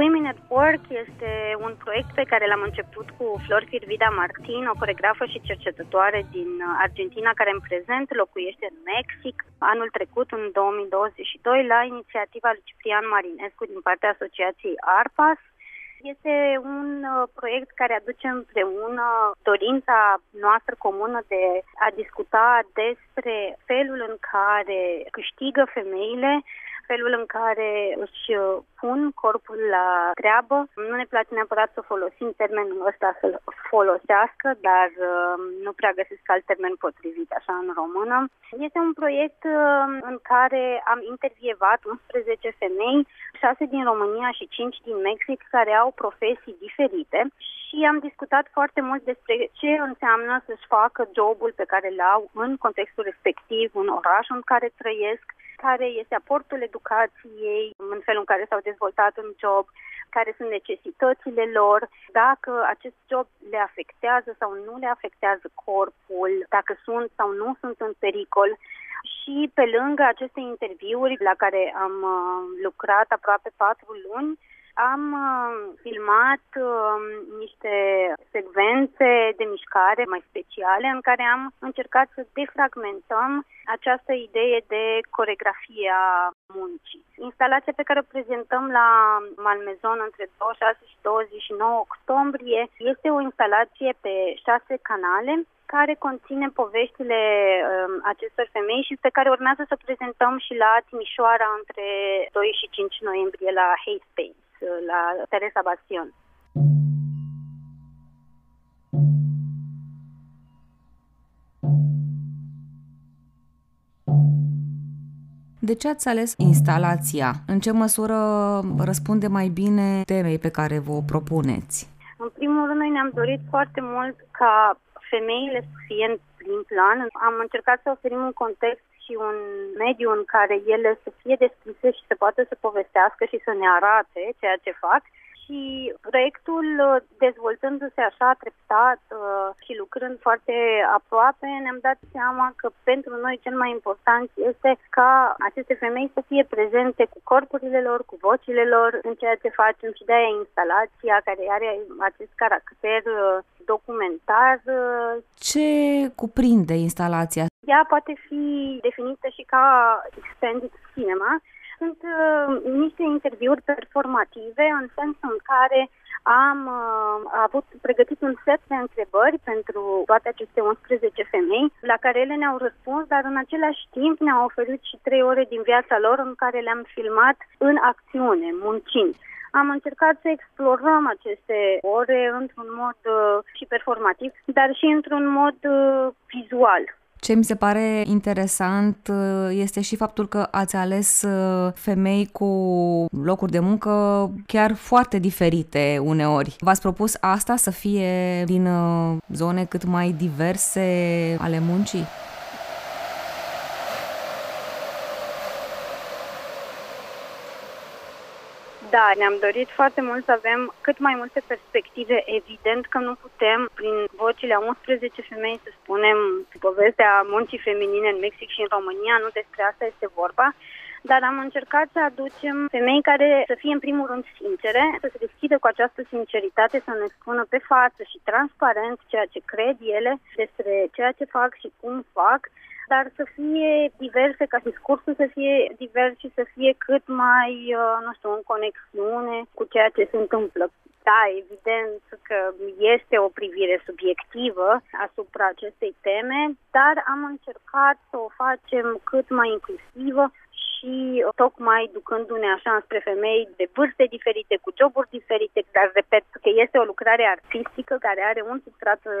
Women at Work este un proiect pe care l-am început cu Flor Firvida Martin, o coregrafă și cercetătoare din Argentina care în prezent locuiește în Mexic. Anul trecut, în 2022, la inițiativa lui Ciprian Marinescu din partea asociației ARPAS, este un uh, proiect care aduce împreună dorința noastră comună de a discuta despre felul în care câștigă femeile felul în care își uh, pun corpul la treabă. Nu ne place neapărat să folosim termenul ăsta să-l folosească, dar uh, nu prea găsesc alt termen potrivit așa în română. Este un proiect uh, în care am intervievat 11 femei, 6 din România și 5 din Mexic, care au profesii diferite și am discutat foarte mult despre ce înseamnă să-și facă jobul pe care îl au în contextul respectiv, în orașul în care trăiesc, care este aportul educației, în felul în care s-au dezvoltat un job, care sunt necesitățile lor, dacă acest job le afectează sau nu le afectează corpul, dacă sunt sau nu sunt în pericol. Și pe lângă aceste interviuri la care am uh, lucrat aproape patru luni, am uh, filmat uh, niște secvențe de mișcare mai speciale în care am încercat să defragmentăm această idee de coregrafie a muncii. Instalația pe care o prezentăm la Malmezon între 26 și 29 octombrie este o instalație pe șase canale care conține poveștile um, acestor femei și pe care urmează să prezentăm și la Timișoara între 2 și 5 noiembrie la Hay Space la Teresa Bastion. De ce ați ales instalația? În ce măsură răspunde mai bine temei pe care vă o propuneți? În primul rând, noi ne-am dorit foarte mult ca femeile să fie în prim plan. Am încercat să oferim un context și un mediu în care ele să fie deschise și să poată să povestească și să ne arate ceea ce fac și proiectul uh, dezvoltându-se așa treptat uh, și lucrând foarte aproape, ne-am dat seama că pentru noi cel mai important este ca aceste femei să fie prezente cu corpurile lor, cu vocile lor în ceea ce facem și de-aia instalația care are acest caracter uh, documentar. Ce cuprinde instalația? Ea poate fi definită și ca extended cinema, sunt uh, niște interviuri performative în sensul în care am uh, avut pregătit un set de întrebări pentru toate aceste 11 femei, la care ele ne-au răspuns, dar în același timp ne-au oferit și trei ore din viața lor în care le-am filmat în acțiune, muncind. Am încercat să explorăm aceste ore într-un mod uh, și performativ, dar și într-un mod uh, vizual. Ce mi se pare interesant uh, este și faptul că ați ales uh, femei cu locuri de muncă chiar foarte diferite uneori. V-ați propus asta să fie din uh, zone cât mai diverse ale muncii? Da, ne-am dorit foarte mult să avem cât mai multe perspective. Evident că nu putem, prin vocile a 11 femei, să spunem povestea muncii feminine în Mexic și în România, nu despre asta este vorba, dar am încercat să aducem femei care să fie în primul rând sincere, să se deschidă cu această sinceritate, să ne spună pe față și transparent ceea ce cred ele despre ceea ce fac și cum fac dar să fie diverse, ca discursul să fie divers și să fie cât mai, uh, nu știu, în conexiune cu ceea ce se întâmplă. Da, evident că este o privire subiectivă asupra acestei teme, dar am încercat să o facem cât mai inclusivă și tocmai ducându-ne așa spre femei de vârste diferite, cu joburi diferite, dar repet că este o lucrare artistică care are un substrat uh,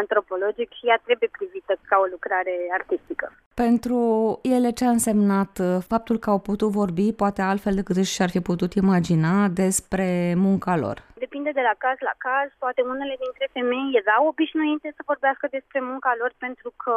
antropologic și ea trebuie privită ca o lucrare artistică. Pentru ele ce a însemnat uh, faptul că au putut vorbi, poate altfel decât și-ar fi putut imagina, despre munca lor? Depinde de la caz la caz. Poate unele dintre femei erau obișnuite să vorbească despre munca lor pentru că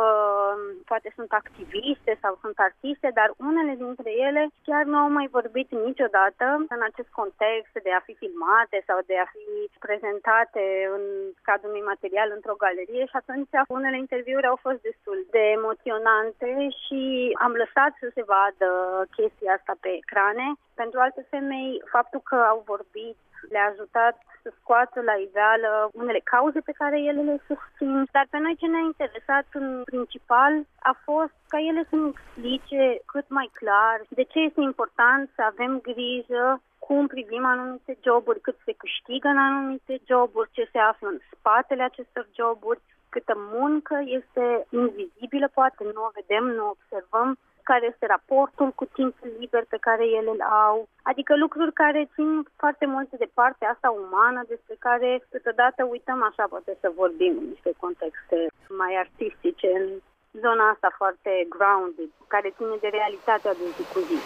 um, poate sunt activiste sau sunt artiste, dar unele dintre ele chiar nu au mai vorbit niciodată în acest context de a fi filmate sau de a fi prezentate în cadrul unui material într-o galerie și atunci unele interviuri au fost destul de emoționante și am lăsat să se vadă chestia asta pe ecrane. Pentru alte femei, faptul că au vorbit le-a ajutat să scoată la iveală unele cauze pe care ele le susțin, dar pe noi ce ne-a interesat în principal a fost ca ele să ne explice cât mai clar de ce este important să avem grijă cum privim anumite joburi, cât se câștigă în anumite joburi, ce se află în spatele acestor joburi, câtă muncă este invizibilă, poate nu o vedem, nu o observăm care este raportul cu timpul liber pe care ele îl au, adică lucruri care țin foarte mult de partea asta umană despre care câteodată uităm așa poate să vorbim în niște contexte mai artistice, în zona asta foarte grounded, care ține de realitatea de zi cu zi.